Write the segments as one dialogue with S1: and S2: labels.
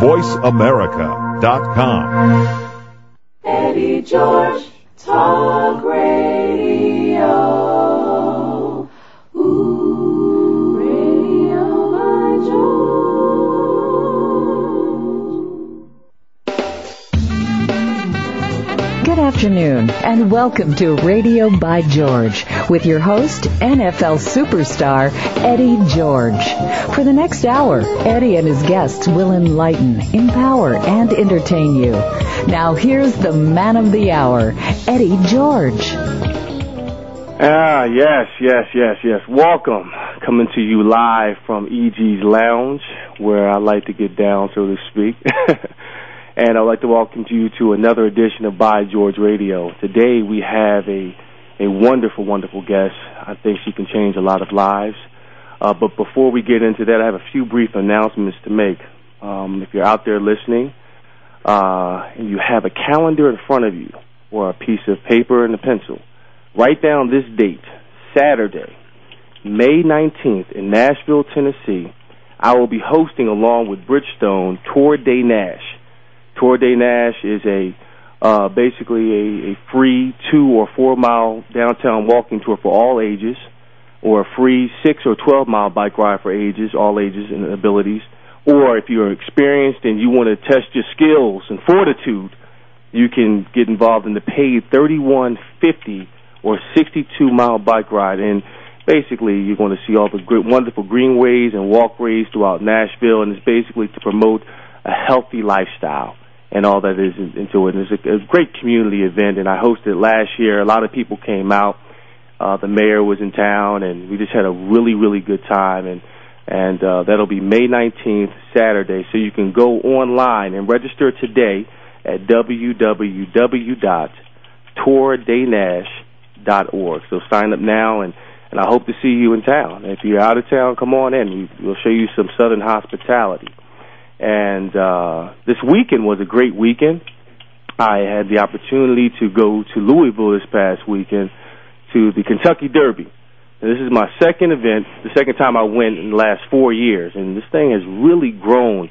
S1: VoiceAmerica.com.
S2: Eddie George.
S3: Afternoon, and welcome to Radio by George with your host, NFL superstar Eddie George. For the next hour, Eddie and his guests will enlighten, empower, and entertain you. Now here's the man of the hour, Eddie George.
S4: Ah, yes, yes, yes, yes. Welcome. Coming to you live from EG's Lounge, where I like to get down, so to speak. and I'd like to welcome you to another edition of By George Radio. Today we have a a wonderful, wonderful guest. I think she can change a lot of lives. Uh, but before we get into that, I have a few brief announcements to make. Um, if you're out there listening, uh, and you have a calendar in front of you or a piece of paper and a pencil, write down this date, Saturday, May 19th in Nashville, Tennessee. I will be hosting along with Bridgestone Tour de Nash. Tour de Nash is a uh, basically a, free two or four mile downtown walking tour for all ages, or a free six or twelve mile bike ride for ages, all ages and abilities. Or if you're experienced and you want to test your skills and fortitude, you can get involved in the paid 3150 or 62 mile bike ride. And basically, you're going to see all the great, wonderful greenways and walkways throughout Nashville, and it's basically to promote a healthy lifestyle and all that is into it. And it's a, a great community event, and I hosted it last year. A lot of people came out. Uh, the mayor was in town, and we just had a really, really good time. And and uh, that'll be May 19th, Saturday. So you can go online and register today at www.tourdenash.org. So sign up now, and and I hope to see you in town. If you're out of town, come on in. We'll show you some Southern hospitality. And uh, this weekend was a great weekend. I had the opportunity to go to Louisville this past weekend to the Kentucky Derby. And this is my second event, the second time I went in the last four years, and this thing has really grown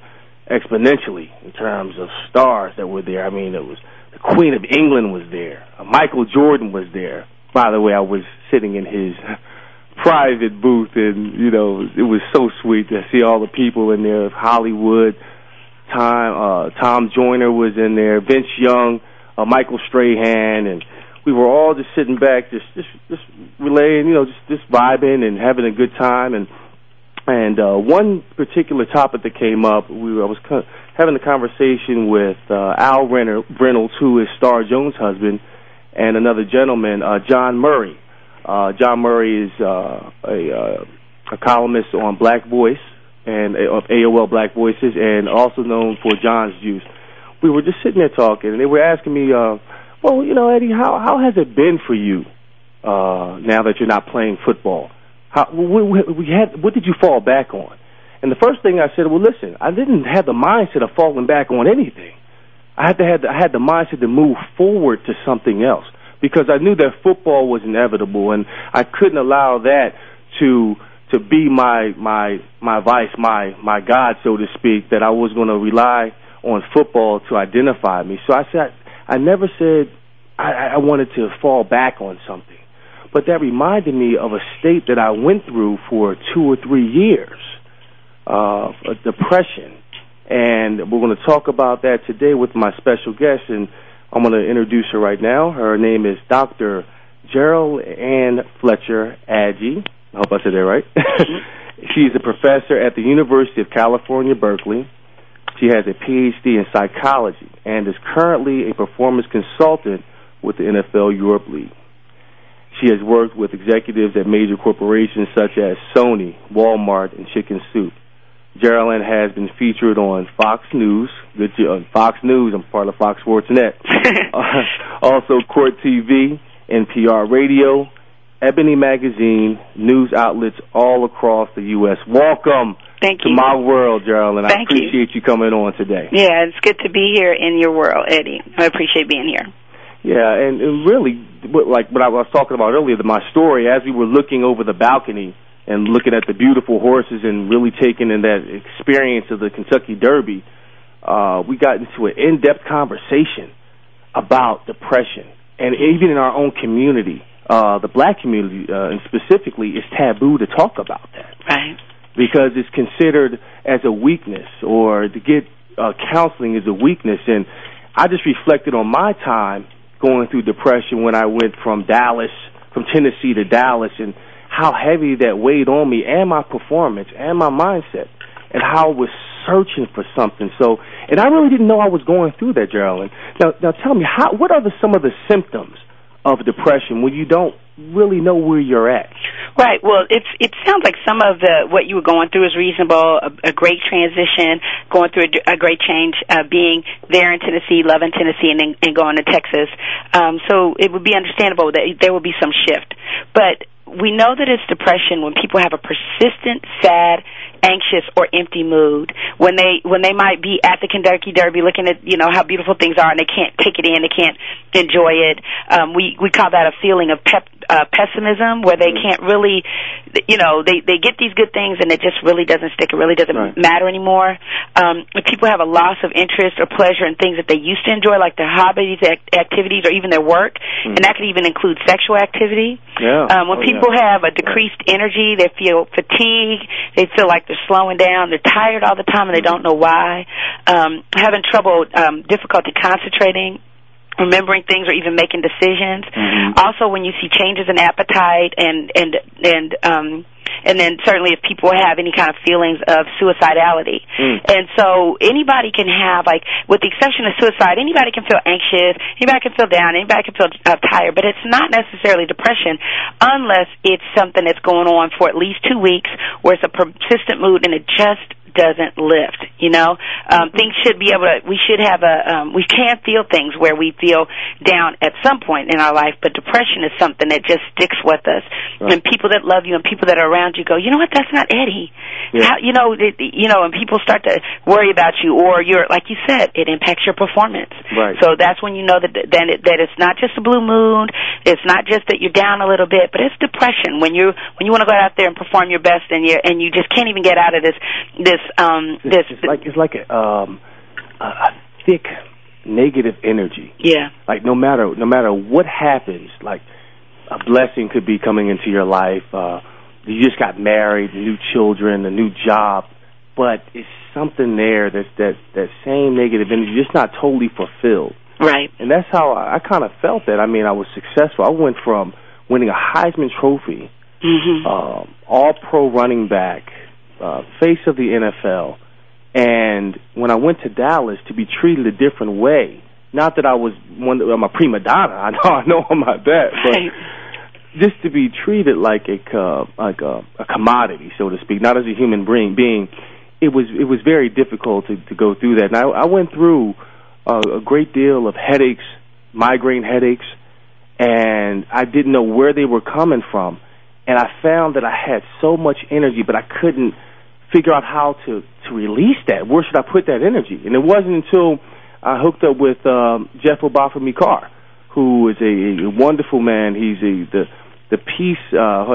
S4: exponentially in terms of stars that were there. I mean, it was the Queen of England was there, uh, Michael Jordan was there. By the way, I was sitting in his private booth, and you know it was so sweet to see all the people in there. Hollywood, Tom uh, Tom Joyner was in there, Vince Young, uh, Michael Strahan, and we were all just sitting back, just just just relaying, you know, just just vibing and having a good time. And and uh, one particular topic that came up, we I was co- having a conversation with uh, Al Renner, Reynolds, who is Star Jones' husband, and another gentleman, uh, Jawn Murray. Uh, Jawn Murray is uh, a, uh, a columnist on Black Voice and of AOL Black Voices, and also known for Jawn's Juice. We were just sitting there talking, and they were asking me, uh, "Well, you know, Eddie, how how has it been for you uh, now that you're not playing football? How we, we had what did you fall back on?" And the first thing I said, "Well, listen, I didn't have the mindset of falling back on anything. I had to had I had the mindset to move forward to something else." Because I knew that football was inevitable, and I couldn't allow that to to be my my my vice, my my God, so to speak. That I was going to rely on football to identify me. So I said I never said I, I wanted to fall back on something, but that reminded me of a state that I went through for two or three years, uh, a depression, and we're going to talk about that today with my special guest and I'm going to introduce her right now. Her name is Dr. Jarralynne Fletcher Agee. I hope I said that right. Mm-hmm. She's a professor at the University of California, Berkeley. She has a PhD in psychology and is currently a performance consultant with the NFL Europe League. She has worked with executives at major corporations such as Sony, Walmart, and Chicken Soup. Geraldine has been featured on Fox News, good on uh, Fox News. I'm part of Fox Sports Net. uh, also, Court TV, NPR Radio, Ebony Magazine, news outlets all across the U.S. Welcome
S5: Thank
S4: to
S5: you.
S4: my world, Geraldine.
S5: Thank
S4: I appreciate you. you coming on today.
S5: Yeah, it's good to be here in your world, Eddie. I appreciate being here.
S4: Yeah, and, and really, like what I was talking about earlier, my story, as we were looking over the balcony and looking at the beautiful horses and really taking in that experience of the Kentucky Derby, uh, we got into an in-depth conversation about depression, and even in our own community, uh, the black community, uh, and specifically, it's taboo to talk about that
S5: Right.
S4: because it's considered as a weakness, or to get uh, counseling is a weakness. And I just reflected on my time going through depression when I went from Dallas, from Tennessee to Dallas, and how heavy that weighed on me and my performance and my mindset, and how I was searching for something. So, and I really didn't know I was going through that, Geraldine. Now, now tell me, how, what are the, some of the symptoms of depression when you don't really know where you're at?
S5: Right. Well, it's it sounds like some of the what you were going through is reasonable. A, a great transition, going through a, a great change, uh, being there in Tennessee, loving Tennessee, and then and going to Texas. Um, so it would be understandable that there would be some shift. But we know that it's depression when people have a persistent, sad, anxious, or empty mood. When they when they might be at the Kentucky Derby, looking at you know how beautiful things are, and they can't take it in, they can't enjoy it. Um, we we call that a feeling of pep, uh, pessimism, where they can't really, you know, they they get these good things, and it just really doesn't stick. It really doesn't
S4: Right.
S5: matter anymore. Um, if people have a loss of interest or pleasure in things that they used to enjoy, like their hobbies, act- activities, or even their work, and that could even include sexual activity.
S4: Yeah.
S5: Um, when
S4: Oh,
S5: people
S4: yeah.
S5: have a decreased energy, they feel fatigue, they feel like they're slowing down, they're tired all the time, and they don't know why. Um, having trouble, um, difficulty concentrating, remembering things, or even making decisions.
S4: Mhm.
S5: Also, when you see changes in appetite, and and and um, and then certainly if people have any kind of feelings of suicidality.
S4: Mm.
S5: And so anybody can have, like, with the exception of suicide, anybody can feel anxious, anybody can feel down, anybody can feel uh, tired, but it's not necessarily depression unless it's something that's going on for at least two weeks where it's a persistent mood and it just doesn't lift. You know, um, things should be able to. We should have a. Um, we can feel things where we feel down at some point in our life, but depression is something that just sticks with us.
S4: Right.
S5: And people that love you and people that are around you go, you know what? That's not Eddie.
S4: Yeah.
S5: How, you know, it, you know, and people start to worry about you, or you're like you said, it impacts your performance.
S4: Right.
S5: So that's when you know that that it, that it's not just a blue moon. It's not just that you're down a little bit, but it's depression when you when you want to go out there and perform your best, and you and you just can't even get out of this this um
S4: It's,
S5: this
S4: it's like it's like a, um, a, a thick negative energy.
S5: yeah
S4: Like no matter no matter what happens, like a blessing could be coming into your life. Uh, you just got married, new children, a new job, but it's something there that's that that same negative energy, just not totally fulfilled.
S5: right
S4: And that's how I, I kind of felt that. I mean, I was successful. I went from winning a Heisman Trophy
S5: mhm
S4: um, all pro running back, uh, face of the NFL. And when I went to Dallas to be treated a different way, not that I was one, I'm a prima donna. I know, I know I'm not that,
S5: right
S4: but just to be treated like a like a, a commodity, so to speak, not as a human being. Being, it was it was very difficult to, to go through that. And I, I went through a, a great deal of headaches, migraine headaches, and I didn't know where they were coming from. And I found that I had so much energy, but I couldn't figure out how to to release that. Where should I put that energy? And it wasn't until I hooked up with um, Jeff Obafemi Carr, who is a, a wonderful man. He's a the the peace. Uh,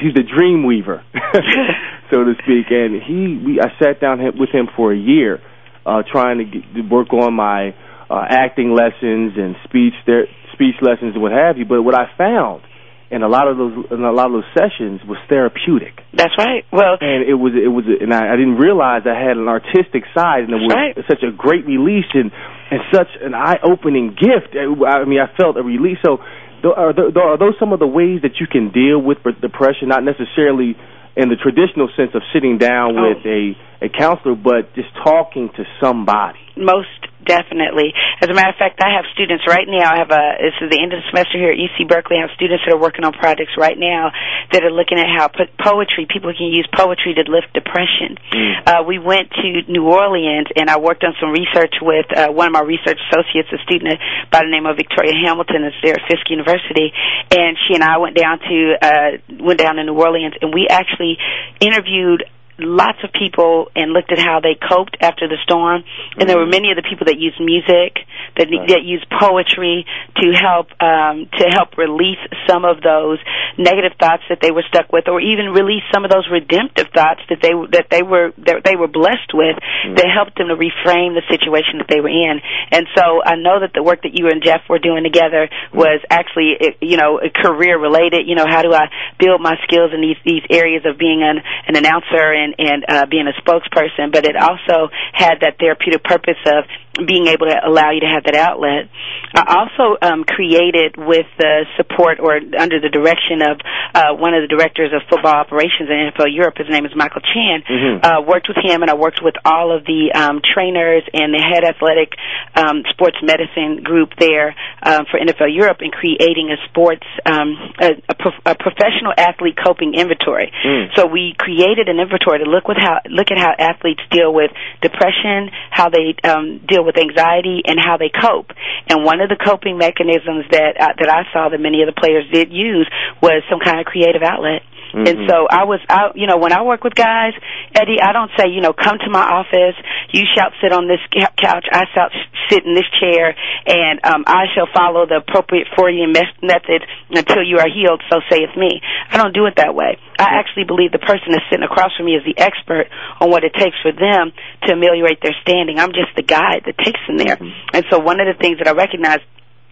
S4: he's the dream weaver, so to speak. And he, we, I sat down with him for a year, uh, trying to, get, to work on my uh, acting lessons and speech ther- speech lessons and what have you. But what I found in a lot of those in a lot of those sessions was therapeutic
S5: that's right well
S4: and it was it was and I, I didn't realize I had an artistic side and it was
S5: Right.
S4: such a great release and and such an eye opening gift. I mean, I felt a release. So, are, tho- are those some of the ways that you can deal with depression? Not necessarily in the traditional sense of sitting down
S5: Oh.
S4: with a a counselor, but just talking to somebody.
S5: Most definitely. As a matter of fact, I have students right now. I have a this is the end of the semester here at UC Berkeley. I have students that are working on projects right now that are looking at how po- poetry people can use poetry to lift depression. Uh, we went to New Orleans and I worked on some research with uh, one of my research associates, a student by the name of Victoria Hamilton, that's there at Fisk University, and she and I went down to uh, went down to New Orleans and we actually interviewed lots of people and looked at how they coped after the storm, and there were many of the people that used music, that
S4: Right.
S5: that used poetry to help um, to help release some of those negative thoughts that they were stuck with, or even release some of those redemptive thoughts that they that they were that they were blessed with that helped them to reframe the situation that they were in. And so I know that the work that you and Jeff were doing together was actually eh, you know career related. You know, how do I build my skills in these these areas of being an an announcer and and uh, being a spokesperson? But it also had that therapeutic purpose of being able to allow you to have that outlet. I also um, created with the support or under the direction of uh, one of the directors of football operations in NFL Europe. His name is Michael Chan.
S4: Mhm.
S5: Uh, worked with him, and I worked with all of the um, trainers and the head athletic um, sports medicine group there um, for NFL Europe in creating a sports um, a, a, prof- a professional athlete coping inventory.
S4: Mm.
S5: So we created an inventory to look with how look at how athletes deal with depression, how they um, deal with anxiety, and how they cope. And one of the coping mechanisms that uh, that I saw that many of the players did use was some kind of creative outlet. And
S4: Mhm.
S5: so I was out, you know, when I work with guys, Eddie, I don't say, you know, come to my office, you shall sit on this cou- couch, I shall sit in this chair, and um, I shall follow the appropriate Freudian method until you are healed, so saith me. I don't do it that way. I actually believe the person that's sitting across from me is the expert on what it takes for them to ameliorate their standing. I'm just the guide that takes them there. And so one of the things that I recognize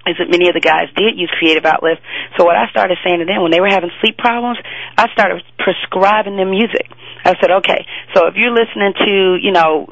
S5: is that many of the guys did use creative outlets. So what I started saying to them when they were having sleep problems, I started prescribing them music. I said, okay, so if you're listening to, you know,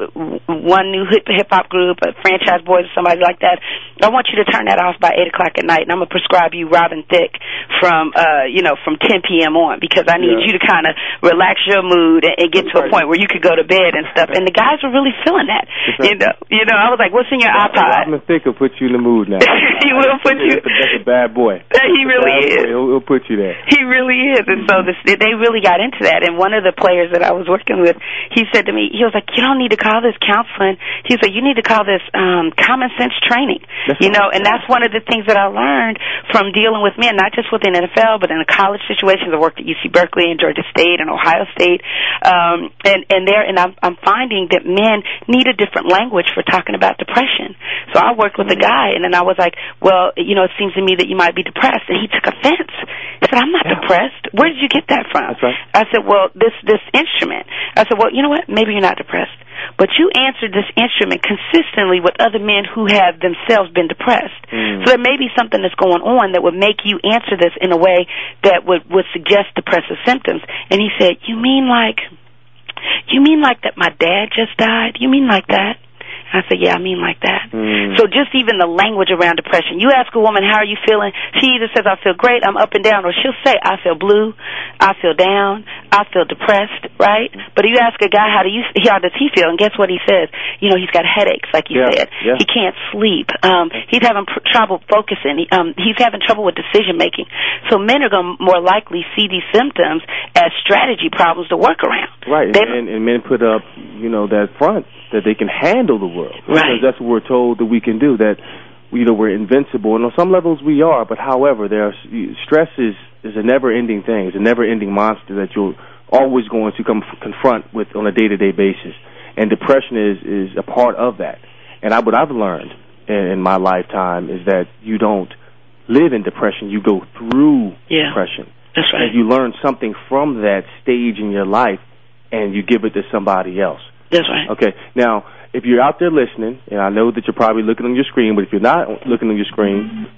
S5: one new hip hop group, a Franchize Boyz, or somebody like that, I want you to turn that off by eight o'clock at night, and I'm gonna prescribe you Robin Thicke from, uh, you know, from 10 p.m. on because I need
S4: Yeah.
S5: you to kind of relax your mood and, and get to a point where you could go to bed and stuff. And the guys were really feeling that. You know, you know, I was like, what's in your iPod?
S4: Robin Thicke will put you in the mood now.
S5: he will put you.
S4: That's a, bad boy.
S5: He really is.
S4: He'll, he'll put you there.
S5: He really is, and so this, they really got into that. And one of the players that I was working with, he said to me, he was like, "You don't need to call this counseling." He said, "You need to call this um, common sense training."
S4: That's
S5: you know, and that's one of the things that I learned from dealing with men, not just within the NFL, but in the college situations. I worked at UC Berkeley and Georgia State and Ohio State, um, and and there, and I'm, I'm finding that men need a different language for talking about depression. So I worked with a guy, and then I was like, "Well, you know, it seems to me that you might be depressed," and he took offense. He said, "I'm not
S4: Yeah.
S5: depressed. Where did you get that from?"
S4: Right.
S5: I said, "Well, this this instrument." I said, "Well, you know what? Maybe you're not depressed, but you answered this instrument consistently with other men who have themselves been depressed.
S4: Mm.
S5: So there may be something that's going on that would make you answer this in a way that would would suggest depressive symptoms." And he said, "You mean like, you mean like that? My dad just died? You mean like that?" I said, "Yeah, I mean like that."
S4: Mm.
S5: So just even the language around depression. You ask a woman, "How are you feeling?" She either says, "I feel great," "I'm up and down," or she'll say, "I feel blue," "I feel down," "I feel depressed." Right? But you ask a guy, "How do you? How does he feel?" And guess what he says? You know, he's got headaches, like you
S4: Yeah,
S5: said.
S4: yeah.
S5: He can't sleep. Um, he's having pr- trouble focusing. He, um, he's having trouble with decision making. So men are going to more likely see these symptoms as strategy problems to work around.
S4: Right, and,
S5: They-
S4: and, and men put up, you know, that front that they can handle the world.
S5: Right.
S4: Because that's what we're told that we can do. That you know we're invincible, and on some levels we are. But however, there are, stress is is a never-ending thing. It's a never-ending monster that you're always going to come confront with on a day-to-day basis. And depression is is a part of that. And I, what I've learned in, in my lifetime is that you don't live in depression. You go through
S5: Yeah.
S4: depression
S5: That's right.
S4: and you learn something from that stage in your life and you give it to somebody else.
S5: That's right.
S4: Okay. Now, if you're out there listening, and I know that you're probably looking on your screen, but if you're not looking on your screen,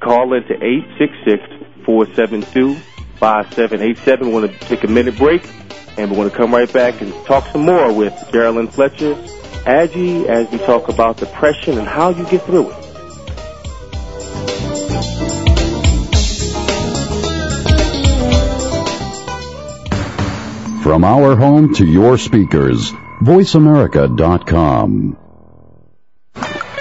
S4: call into eight six six four seven two five seven eight seven. We're going to take a minute break, and we're going to come right back and talk some more with Geraldine Fletcher, Agee, as we talk about depression and how you get through it.
S6: From our home to your speakers, voiceamerica.com.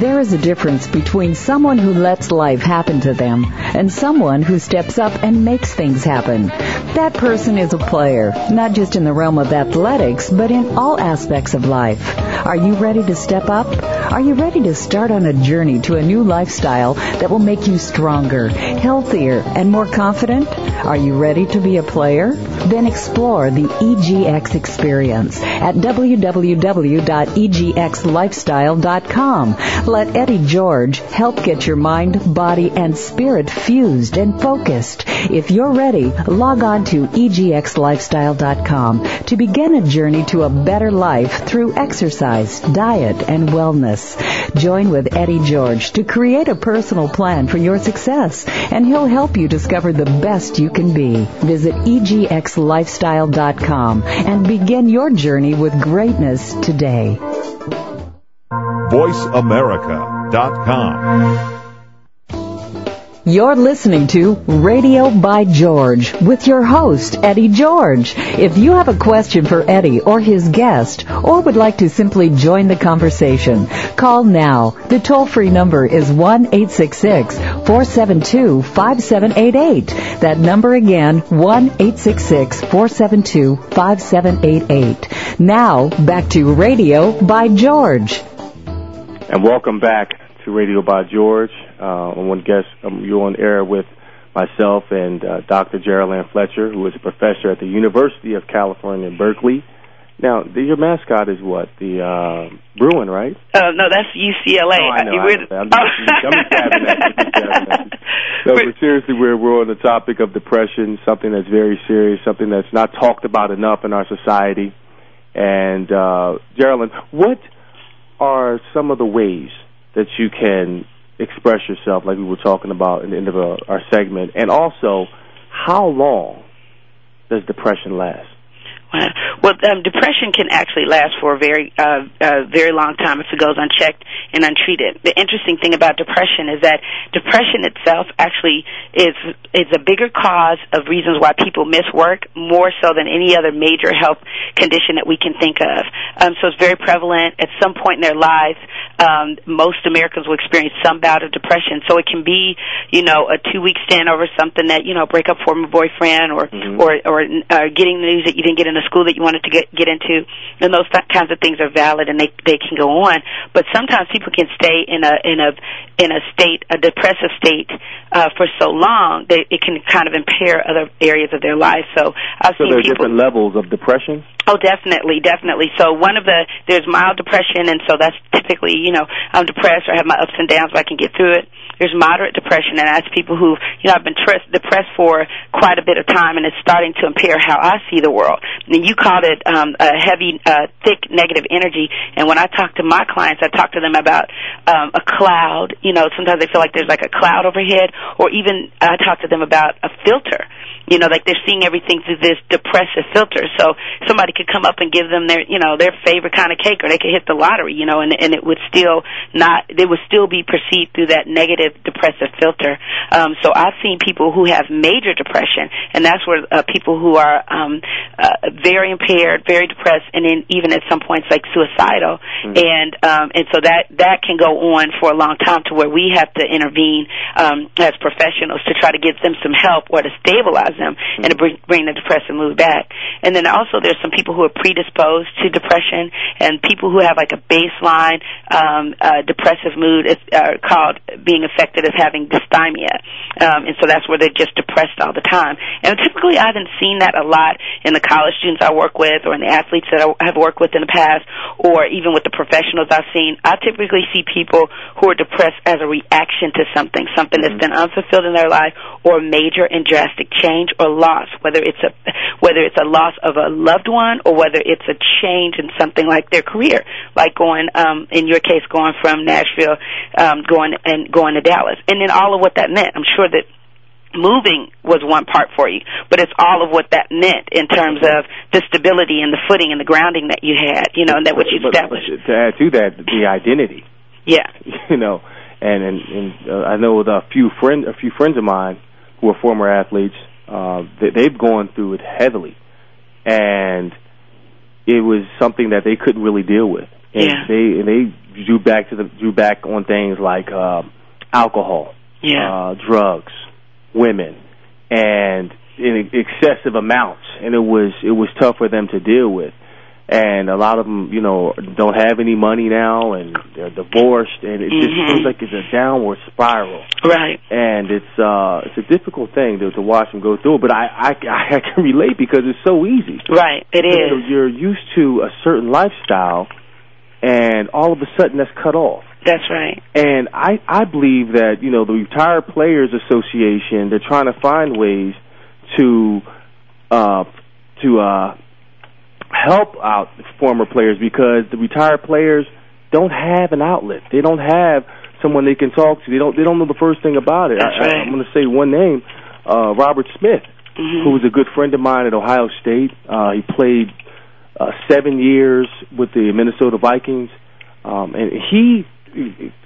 S3: There is a difference between someone who lets life happen to them and someone who steps up and makes things happen. That person is a player, not just in the realm of athletics, but in all aspects of life. Are you ready to step up? Are you ready to start on a journey to a new lifestyle that will make you stronger, healthier, and more confident? Are you ready to be a player? Then explore the EGX experience at www.egxlifestyle.com. Let Eddie George help get your mind, body, and spirit fused and focused. If you're ready, log on to egxlifestyle.com to begin a journey to a better life through exercise, diet, and wellness. Join with Eddie George to create a personal plan for your success, and he'll help you discover the best you can be. Visit egxlifestyle.com and begin your journey with greatness today.
S1: VoiceAmerica.com.
S3: You're listening to Radio by George with your host, Eddie George. If you have a question for Eddie or his guest, or would like to simply join the conversation, call now. The toll-free number is 1-866-472-5788. That number again, 1-866-472-5788. Now, back to Radio by George.
S4: And welcome back to Radio by George. Uh, on one guest, um, you're on air with myself and uh, Dr. Geraldine Fletcher, who is a professor at the University of California, Berkeley. Now, the, your mascot is what? The uh, Bruin, right?
S5: Uh, no, that's UCLA.
S4: Oh, I know. I know. I'm, just, I'm just dabbing at you, just dabbing at. No, but seriously, we're we're on the topic of depression, something that's very serious, something that's not talked about enough in our society. And uh, Geraldine, what are some of the ways that you can express yourself, like we were talking about in the end of our segment, and also how long does depression last?
S5: Well, um, depression can actually last for a very, uh, uh, very long time if it goes unchecked and untreated. The interesting thing about depression is that depression itself actually is is a bigger cause of reasons why people miss work more so than any other major health condition that we can think of. Um, so it's very prevalent at some point in their lives. Um, most Americans will experience some bout of depression. So it can be, you know, a two week stint over something that you know, break up from a boyfriend, or
S4: Mhm.
S5: or or uh, getting the news that you didn't get in the school that you wanted to get get into, and those th- kinds of things are valid and they they can go on. But sometimes people can stay in a in a in a state, a depressive state, uh, for so long that it can kind of impair other areas of their life. So I've
S4: So
S5: seen
S4: there are
S5: people.
S4: different levels of depression.
S5: Oh, definitely, definitely. So one of the there's mild depression, and so that's typically you know I'm depressed or I have my ups and downs, but I can get through it. There's moderate depression, and that's people who you know I've been tres- depressed for quite a bit of time, and it's starting to impair how I see the world. And you called it um, a heavy, uh, thick negative energy, and when I talk to my clients, I talk to them about um, a cloud. You know, sometimes they feel like there's like a cloud overhead, or even I talk to them about a filter you know, like they're seeing everything through this depressive filter. So somebody could come up and give them their, you know, their favorite kind of cake, or they could hit the lottery, you know, and and it would still not, it would still be perceived through that negative depressive filter. Um, so I've seen people who have major depression, and that's where uh, people who are um, uh, very impaired, very depressed, and then even at some points like suicidal, and um, and so that that can go on for a long time to where we have to intervene um, as professionals to try to give them some help or to stabilize them and to bring, bring the depressive mood back. And then also there's some people who are predisposed to depression and people who have like a baseline um, uh, depressive mood is uh, called being affected as having dysthymia, um, and so that's where they're just depressed all the time. And typically, I haven't seen that a lot in the college students I work with, or in the athletes that I have worked with in the past, or even with the professionals I've seen. I typically see people who are depressed as a reaction to something, something mm-hmm. that's been unfulfilled in their life, or major and drastic change or loss, whether it's a whether it's a loss of a loved one or whether it's a change in something like their career, like going um, in your case, going from Nashville, um, going and going to Dallas, and then all of what that meant. I'm sure that moving was one part for you, but it's all of what that meant in terms of the stability and the footing and the grounding that you had, you know, and that what you established.
S4: to add to that, the identity.
S5: Yeah.
S4: You know, and and, and uh, I know a few friend a few friends of mine who are former athletes, uh, they, they've gone through it heavily, and it was something that they couldn't really deal with. And
S5: yeah.
S4: they and they drew back to the drew back on things like uh, alcohol,
S5: yeah.
S4: uh, drugs, women, and in excessive amounts, and it was it was tough for them to deal with. And a lot of them, you know, don't have any money now, and they're divorced, and it
S5: mm-hmm.
S4: just seems like it's a downward spiral.
S5: Right.
S4: And it's uh it's a difficult thing to, to watch them go through. But I, I I can relate because it's so easy.
S5: Right. It is.
S4: You're, you're used to a certain lifestyle, and all of a sudden that's cut off.
S5: That's right.
S4: And I I believe that you know the Retired Players Association they're trying to find ways to uh to uh help out former players because the retired players don't have an outlet. They don't have someone they can talk to. They don't they don't know the first thing about it.
S5: That's
S4: I,
S5: right.
S4: I'm going to say one name, uh Robert Smith,
S5: mm-hmm.
S4: who was a good friend of mine at Ohio State. Uh he played uh 7 years with the Minnesota Vikings. Um and he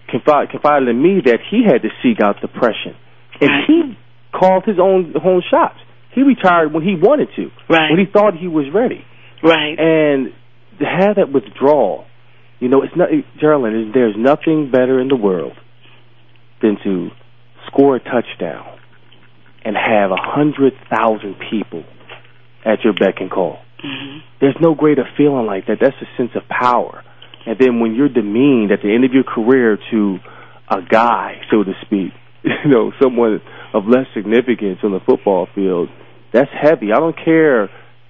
S4: confided, confided in me that he had to seek out depression. And
S5: Right.
S4: he called his own own shots. He retired when he wanted to,
S5: Right.
S4: when he thought he was ready.
S5: Right.
S4: And to have that withdrawal, you know, it's not Geraldine. There's nothing better in the world than to score a touchdown and have a hundred thousand people at your beck and call.
S5: hmm
S4: There's no greater feeling like that. That's a sense of power. And then when you're demeaned at the end of your career to a guy, so to speak, you know, someone of less significance on the football field, that's heavy. I don't care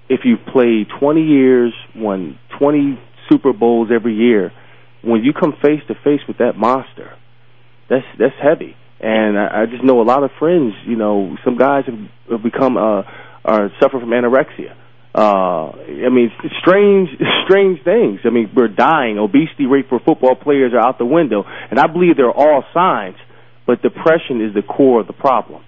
S4: if you've played 20 years, won 20 Super Bowls every year. When you come face to face with that monster, that's that's heavy. And I, I just know a lot of friends. You know, some guys have, have become uh, are suffer from anorexia. Uh, I mean, strange, strange things. I mean, we're dying. Obesity rate for football players are out the window, and I believe they're all signs. But depression is the core of the problem.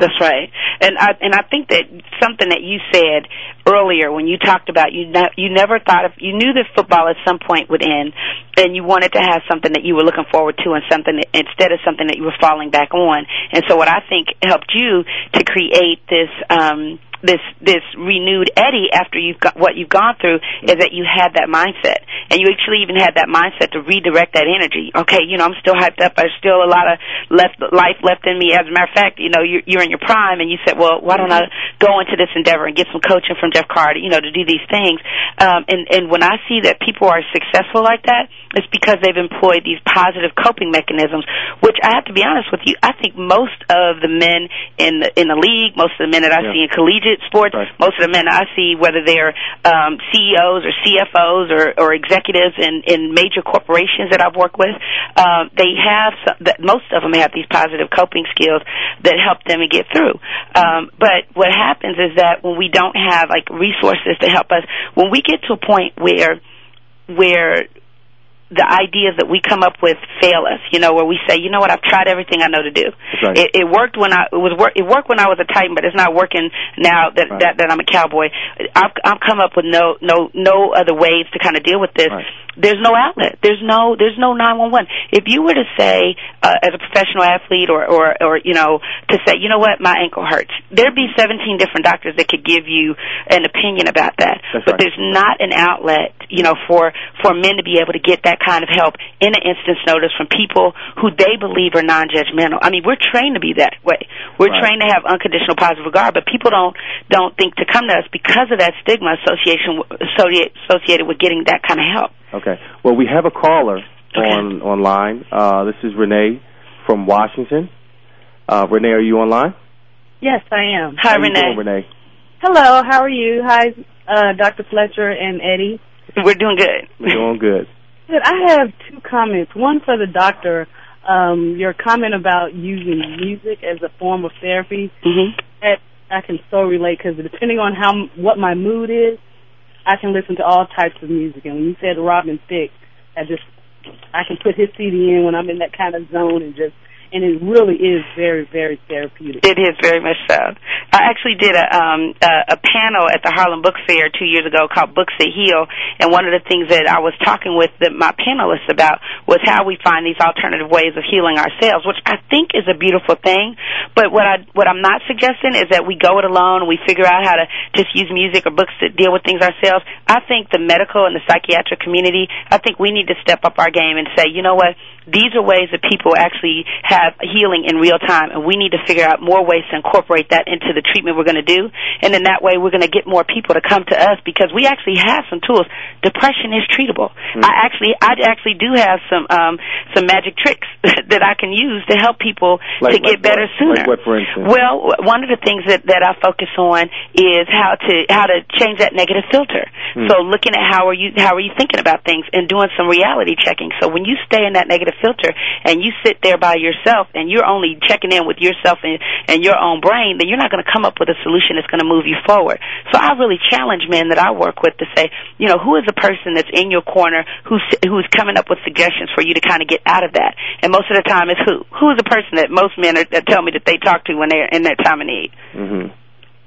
S5: That's right, and I and I think that something that you said earlier when you talked about you ne- you never thought of you knew that football at some point would end, and you wanted to have something that you were looking forward to and something that, instead of something that you were falling back on. And so, what I think helped you to create this. um this this renewed Eddie after you've got what you've gone through is that you had that mindset and you actually even had that mindset to redirect that energy. Okay, you know I'm still hyped up. There's still a lot of left life left in me. As a matter of fact, you know you're, you're in your prime, and you said, well, why don't I go into this endeavor and get some coaching from Jeff Carter, you know, to do these things. Um, and and when I see that people are successful like that, it's because they've employed these positive coping mechanisms. Which I have to be honest with you, I think most of the men in the in the league, most of the men that I
S4: Yeah.
S5: see in collegiate sports,
S4: Right.
S5: most of the men I see, whether they're um, CEOs or CFOs or, or executives in, in major corporations that I've worked with, um, they have some, that most of them have these positive coping skills that help them to get through. Um, but what happens is that when we don't have like resources to help us, when we get to a point where where the ideas that we come up with fail us, you know, where we say, you know what, I've tried everything I know to do.
S4: right.
S5: It, it worked when I it was work it worked when I was a Titan, but it's not working now that
S4: Right.
S5: that, that I'm a cowboy. I've I've come up with no no no other ways to kind of deal with this.
S4: Right.
S5: There's no outlet. There's no there's no 911. If you were to say uh, as a professional athlete or or or you know to say, you know what, my ankle hurts. There'd be 17 different doctors that could give you an opinion about that.
S4: That's
S5: but
S4: right.
S5: there's not an outlet, you know, for for men to be able to get that kind of help in an instance notice from people who they believe are non-judgmental. I mean, we're trained to be that way. We're
S4: Right.
S5: trained to have unconditional positive regard, but people don't don't think to come to us because of that stigma association associated associated with getting that kind of help.
S4: Okay. Well, we have a caller on online. Uh, this is Renee from Washington. Uh, Renee, are you online?
S7: Yes, I am.
S5: Hi,
S4: How
S5: Renee.
S4: doing, Renee?
S7: Hello, how are you? Hi, uh, Dr. Fletcher and Eddie.
S5: We're doing good.
S4: We're doing good.
S7: Good. I have two comments. One for the doctor. Um, your comment about using music as a form of therapy.
S5: hmm
S7: That I can so relate because depending on how what my mood is, I can listen to all types of music. And when you said Robin Thicke, I just I can put his CD in when I'm in that kind of zone and just and it really is very very therapeutic.
S5: It is very much so. I actually did a um a, a panel at the Harlem Book Fair two years ago called Books That Heal, and one of the things that I was talking with the, my panelists about was how we find these alternative ways of healing ourselves, which I think is a beautiful thing. But what I what I'm not suggesting is that we go it alone and we figure out how to just use music or books to deal with things ourselves. I think the medical and the psychiatric community, I think we need to step up our game and say, you know what, these are ways that people actually have healing in real time, and we need to figure out more ways to incorporate that into the treatment we're going to do. And then that way, we're going to get more people to come to us because we actually have some tools. Depression is treatable. I actually, I actually do have some um, some magic tricks that I can use to help people
S4: Like-
S5: to get
S4: like
S5: better
S4: what?
S5: sooner.
S4: Like what, for instance?
S5: Well, one of the things that that I focus on is how to how to change that negative filter.
S4: Hmm.
S5: So looking at how are you how are you thinking about things and doing some reality checking. So when you stay in that negative filter and you sit there by yourself and you're only checking in with yourself and, and your own brain, then you're not going to come up with a solution that's going to move you forward. So I really challenge men that I work with to say, you know, who is the person that's in your corner who's who's coming up with suggestions for you to kind of get out of that? And most of the time, it's who who is the person that most men are, that tell me that they talk to when they're in that time of need.
S4: hmm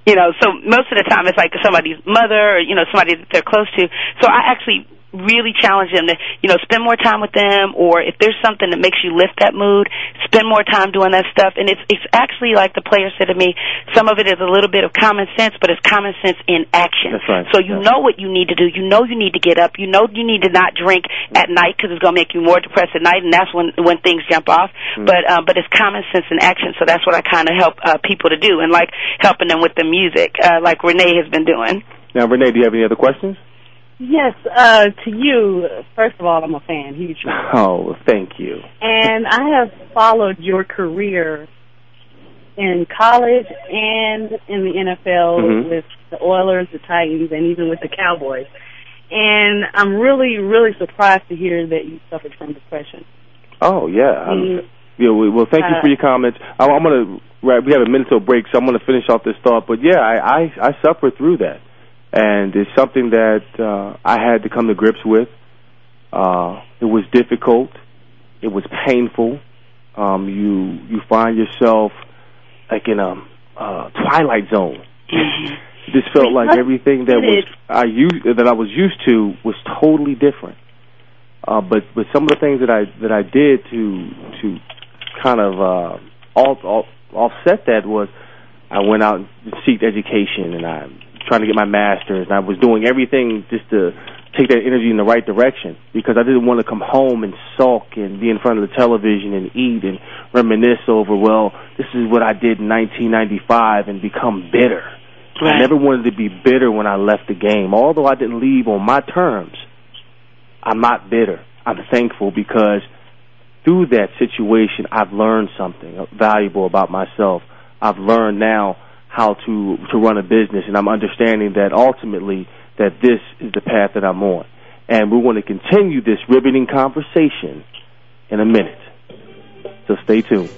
S5: You know, so most of the time it's like somebody's mother or, you know, somebody that they're close to. So I actually really challenge them to, you know, spend more time with them or if there's something that makes you lift that mood, spend more time doing that stuff. And it's it's actually like the player said to me, some of it is a little bit of common sense, but it's common sense in action.
S4: That's right.
S5: So you know what you need to do. You know you need to get up. You know you need to not drink at night because it's going to make you more depressed at night, and that's when when things jump off.
S4: Mm.
S5: But uh, but it's common sense in action. So that's what I kind of help uh, people to do, and like helping them with the music, uh, like Renee has been doing.
S4: Now, Renee, do you have any other questions?
S7: Yes, uh, to you, first of all, I'm a fan, huge fan.
S4: Oh, thank you.
S7: And I have followed your career in college and in the NFL
S4: Mhm.
S7: with the Oilers, the Titans, and even with the Cowboys. And I'm really, really surprised to hear that you suffered from depression.
S4: Oh, yeah. I'm-
S7: Mm,
S4: Yeah, well, thank you
S7: Uh,
S4: for your comments. I, I'm going to, right, we have a minute till break, so I'm going to finish off this thought. But yeah, I, I, I suffered through that. And it's something that uh, I had to come to grips with. Uh, it was difficult. It was painful. Um, you, you find yourself like in a uh, twilight zone. It just felt like everything that was. I used that I was used to was totally different. Uh, but but some of the things that I that I did to to kind of uh, all, all, offset that was I went out and seeked education and I trying to get my master's and I was doing everything just to take that energy in the right direction because I didn't want to come home and sulk and be in front of the television and eat and reminisce over well this is what I did in 1995 and become bitter. I never wanted to be bitter when I left the game. Although I didn't leave on my terms, I'm not bitter. I'm thankful because through that situation, I've learned something valuable about myself. I've learned now how to to run a business, and I'm understanding that ultimately that this is the path that I'm on. And we're going to continue this riveting conversation in a minute. So stay tuned.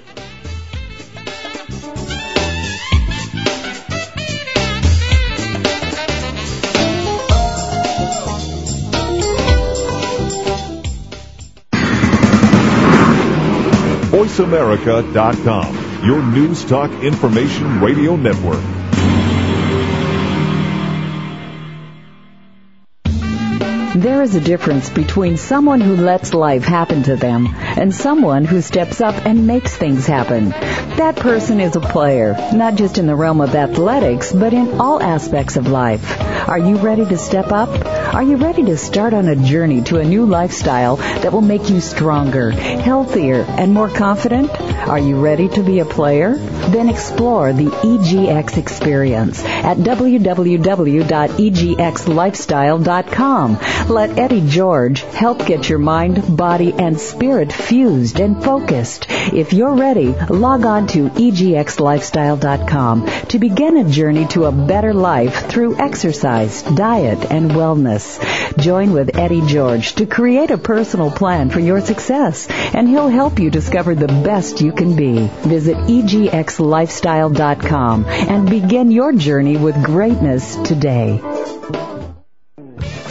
S1: VoiceAmerica.com. Your news talk information radio network.
S3: There is a difference between someone who lets life happen to them and someone who steps up and makes things happen. That person is a player, not just in the realm of athletics, but in all aspects of life. Are you ready to step up? Are you ready to start on a journey to a new lifestyle that will make you stronger, healthier, and more confident? Are you ready to be a player? Then explore the EGX experience at www.egxlifestyle.com. Let Eddie George help get your mind, body, and spirit fused and focused. If you're ready, log on to egxlifestyle.com to begin a journey to a better life through exercise, diet, and wellness. Join with Eddie George to create a personal plan for your success, and he'll help you discover the best you can be. Visit egxlifestyle.com and begin your journey with greatness today.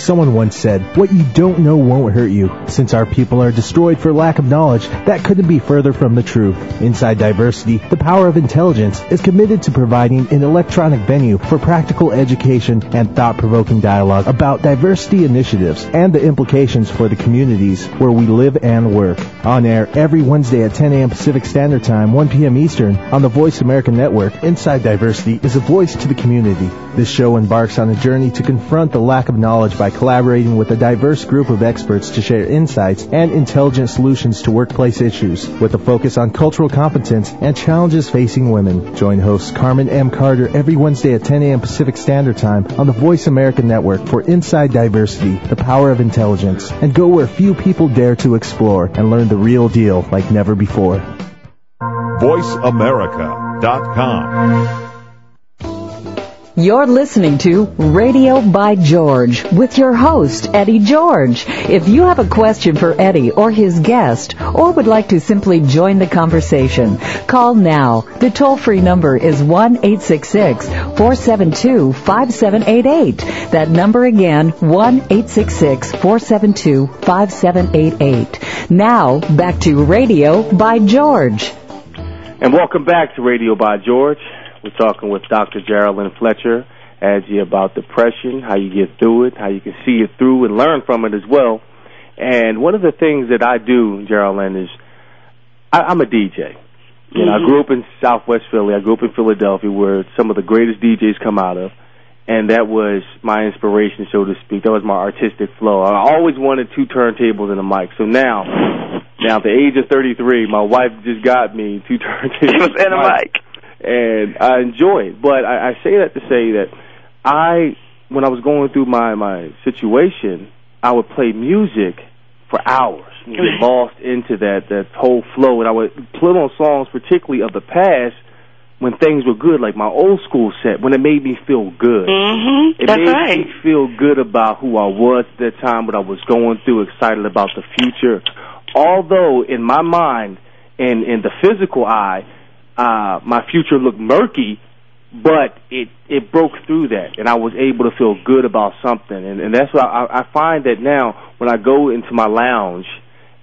S8: Someone once said, what you don't know won't hurt you. Since our people are destroyed for lack of knowledge, that couldn't be further from the truth. Inside Diversity, the power of intelligence is committed to providing an electronic venue for practical education and thought-provoking dialogue about diversity initiatives and the implications for the communities where we live and work. On air every Wednesday at 10 a.m. Pacific Standard Time, 1 p.m. Eastern on the Voice America Network, Inside Diversity is a voice to the community. This show embarks on a journey to confront the lack of knowledge by collaborating with a diverse group of experts to share insights and intelligent solutions to workplace issues with a focus on cultural competence and challenges facing women. Join host Carmen M. Carter every Wednesday at 10 a.m. Pacific Standard Time on the Voice America Network for Inside Diversity, the power of intelligence, and go where few people dare to explore and learn the real deal like never before.
S1: VoiceAmerica.com.
S3: You're listening to Radio by George with your host, Eddie George. If you have a question for Eddie or his guest, or would like to simply join the conversation, call now. The toll-free number is 1-866-472-5788. That number again, 1-866-472-5788. Now, back to Radio by George.
S4: And welcome back to Radio by George. We're talking with Dr. Jarralynne Fletcher, Angie, about depression, how you get through it, how you can see it through and learn from it as well. And one of the things that I do, Jarralynne, is I, I'm a DJ. You know, I mm-hmm. grew up in Southwest Philly. I grew up in Philadelphia, where some of the greatest DJs come out of, and that was my inspiration, so to speak. That was my artistic flow. I always wanted two turntables and a mic. So now, now at the age of 33, my wife just got me two turntables
S5: and a mic
S4: and I enjoy it. But I, I say that to say that I, when I was going through my my situation, I would play music for hours and get lost into that that whole flow, and I would put on songs, particularly of the past. When things were good, like my old school set, when it made me feel good,
S5: Mm-hmm.
S4: it
S5: That's
S4: made
S5: right.
S4: me feel good about who I was at that time, what I was going through, excited about the future. Although in my mind and in the physical eye, uh, my future looked murky, but it it broke through that, and I was able to feel good about something, and, and that's why I, I find that now when I go into my lounge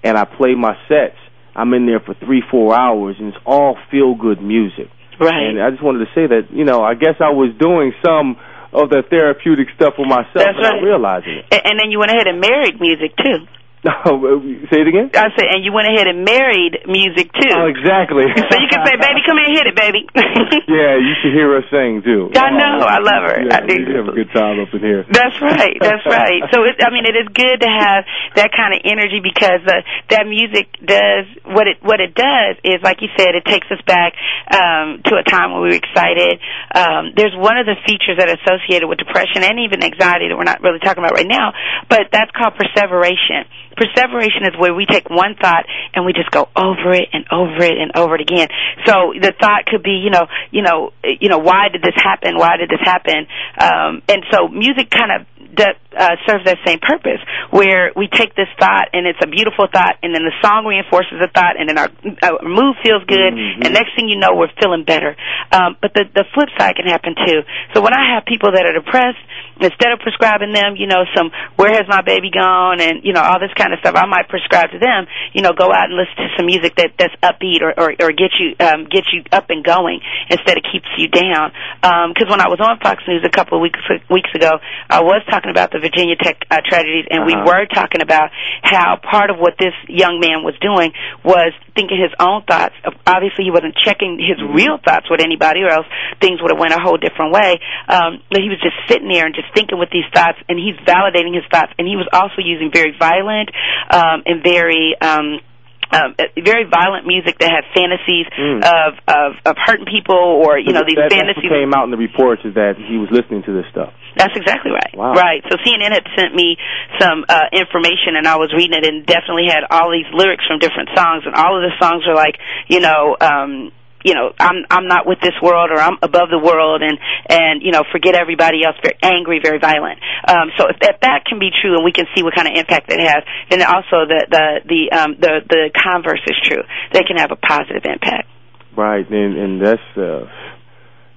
S4: and I play my sets, I'm in there for three four hours, and it's all feel good music.
S5: Right.
S4: And I just wanted to say that you know I guess I was doing some of the therapeutic stuff for myself
S5: That's
S4: without
S5: right.
S4: realizing it.
S5: And then you went ahead and married music too.
S4: say it again.
S5: I said, and you went ahead and married music too.
S4: Oh, exactly.
S5: So you can say, "Baby, come here and hit it, baby."
S4: yeah, you should hear her sing too.
S5: I know, I love her.
S4: Yeah,
S5: I do.
S4: we have a good time up in here.
S5: That's right. That's right. So it, I mean, it is good to have that kind of energy because uh, that music does what it what it does is, like you said, it takes us back um, to a time when we were excited. Um, there's one of the features that are associated with depression and even anxiety that we're not really talking about right now, but that's called perseveration. Perseveration is where we take one thought and we just go over it and over it and over it again. So the thought could be, you know, you know, you know, why did this happen? Why did this happen? Um, and so music kind of that uh, serves that same purpose, where we take this thought and it's a beautiful thought, and then the song reinforces the thought, and then our, our mood feels good, and next thing you know, we're feeling better. Um, but the the flip side can happen too. So when I have people that are depressed, instead of prescribing them, you know, some where has my baby gone, and you know all this kind of stuff, I might prescribe to them, you know, go out and listen to some music that that's upbeat or or, or get you um, get you up and going instead of keeps you down. Because when I was on Fox News a couple of weeks weeks ago, I was talking about the Virginia Tech uh, tragedies, and we
S4: Uh-huh.
S5: were talking about how part of what this young man was doing was thinking his own thoughts. Obviously, he wasn't checking his
S4: Mm-hmm.
S5: real thoughts with anybody, or else things would have went a whole different way. Um, but he was just sitting there and just thinking with these thoughts, and he's validating his thoughts, and he was also using very violent um, and very. Um, um, uh, very violent music that had fantasies
S4: Mm.
S5: of, of of hurting people or you know these
S4: that,
S5: fantasies.
S4: That's what came out in the reports is that he was listening to this stuff.
S5: That's exactly right.
S4: Wow.
S5: Right. So CNN had sent me some uh, information, and I was reading it, and definitely had all these lyrics from different songs, and all of the songs are like, you know. um you know, I'm I'm not with this world, or I'm above the world, and and you know, forget everybody else. Very angry, very violent. Um, so if that that can be true, and we can see what kind of impact it has, then also the the the um, the the converse is true. They can have a positive impact.
S4: Right, and and that's uh,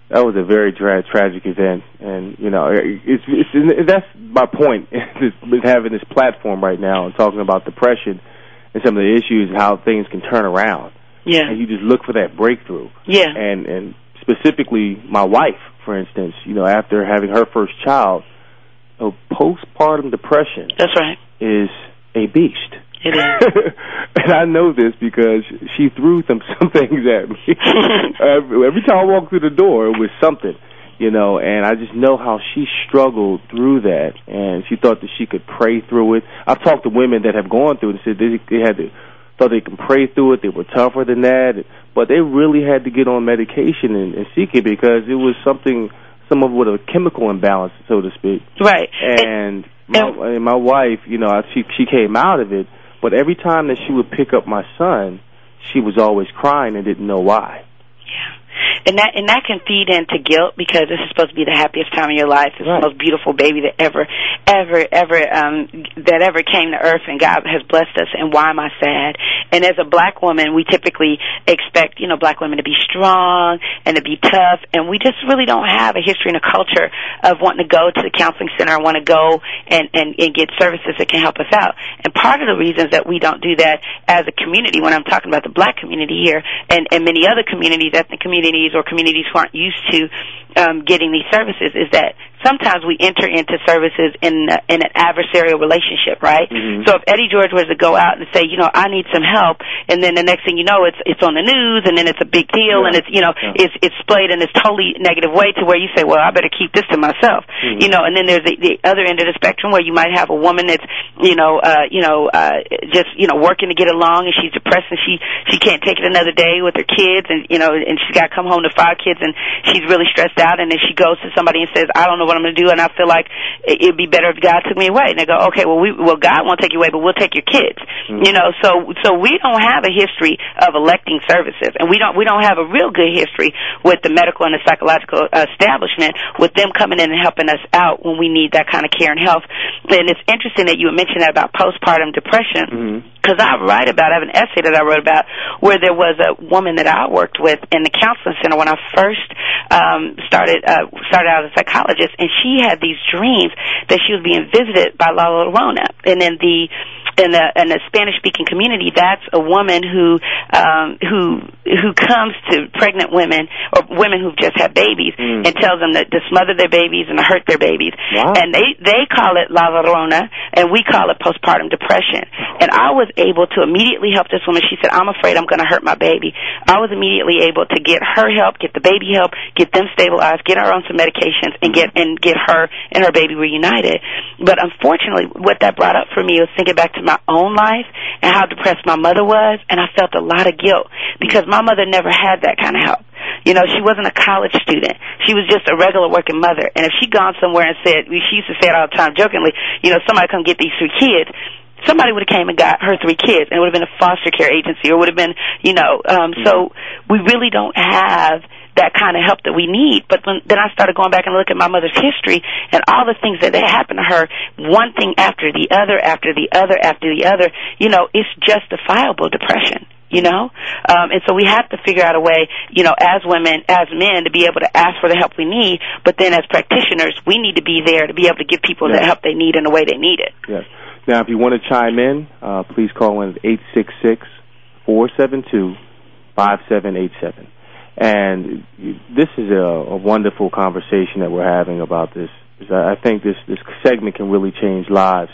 S4: that was a very tra- tragic event, and you know, it's, it's and that's my point with having this platform right now and talking about depression and some of the issues how things can turn around.
S5: Yeah.
S4: and you just look for that breakthrough.
S5: Yeah.
S4: and and specifically my wife, for instance, you know, after having her first child, know, postpartum depression
S5: That's right.
S4: is a beast.
S5: It is.
S4: and I know this because she threw some some things at me. every, every time I walked through the door, it was something, you know. And I just know how she struggled through that, and she thought that she could pray through it. I've talked to women that have gone through it and said they, they had to thought they can pray through it. They were tougher than that, but they really had to get on medication and, and seek it because it was something, some of it with a chemical imbalance, so to speak.
S5: Right.
S4: And my, and my wife, you know, she she came out of it, but every time that she would pick up my son, she was always crying and didn't know why.
S5: And that and that can feed into guilt because this is supposed to be the happiest time of your life. It's
S4: Right.
S5: the most beautiful baby that ever, ever, ever um that ever came to earth, and God has blessed us. And why am I sad? And as a black woman, we typically expect you know black women to be strong and to be tough, and we just really don't have a history and a culture of wanting to go to the counseling center and want to go and and and get services that can help us out. And part of the reasons that we don't do that as a community, when I'm talking about the black community here, and and many other communities, ethnic communities or communities who aren't used to um, getting these services, is that sometimes we enter into services in uh, in an adversarial relationship, right?
S4: Mhm.
S5: So if Eddie George was to go out and say, you know, I need some help, and then the next thing you know, it's it's on the news, and then it's a big deal,
S4: Yeah.
S5: and it's you know,
S4: Yeah.
S5: it's it's splayed in this totally negative way to where you say, well, I better keep this to myself,
S4: Mhm.
S5: you know. And then there's the, the other end of the spectrum where you might have a woman that's, you know, uh, you know, uh, just you know, working to get along, and she's depressed, and she she can't take it another day with her kids, and you know, and she's got to come home to five kids, and she's really stressed out, and then she goes to somebody and says, I don't know what I'm going to do, and I feel like it- it'd be better if God took me away. And they go, okay, well, we well, God won't take you away, but we'll take your kids.
S4: Mhm.
S5: You know, so so we don't have a history of electing services, and we don't we don't have a real good history with the medical and the psychological uh, establishment with them coming in and helping us out when we need that kind of care and health. And it's interesting that you mentioned that about postpartum depression
S4: Mhm.
S5: Because I write about, I have an essay that I wrote about where there was a woman that I worked with in the counseling center when I first um, started uh, started out as a psychologist, and she had these dreams that she was being visited by La Llorona, and then the in the in the Spanish speaking community, that's a woman who um, who who comes to pregnant women or women who've just had babies
S4: Mm.
S5: and tells them that to smother their babies and to hurt their babies,
S4: Wow.
S5: and they they call it La Llorona, and we call it postpartum depression. And I was able to immediately help this woman. She said, "I'm afraid I'm going to hurt my baby." I was immediately able to get her help, get the baby help, get them stabilized, get her on some medications, and get and get her and her baby reunited. But unfortunately, what that brought up for me was thinking back to my own life and how depressed my mother was, and I felt a lot of guilt because my mother never had that kind of help. You know, she wasn't a college student. She was just a regular working mother. And if she'd gone somewhere and said, she used to say it all the time jokingly, you know, somebody come get these three kids, somebody would have came and got her three kids, and it would have been a foster care agency, or would have been, you know, um, so we really don't have that kind of help that we need. But when, then I started going back and looking at my mother's history and all the things that had happened to her, one thing after the other, after the other, after the other. You know, it's justifiable depression. You know, um, and so we have to figure out a way, you know, as women, as men, to be able to ask for the help we need. But then, as practitioners, we need to be there to be able to give people the help they need in the way they need it.
S4: Yes. Now, if you want to chime in, uh, please call in eight six six four seven two five seven eight seven. And this is a, a wonderful conversation that we're having about this I think this this segment can really change lives.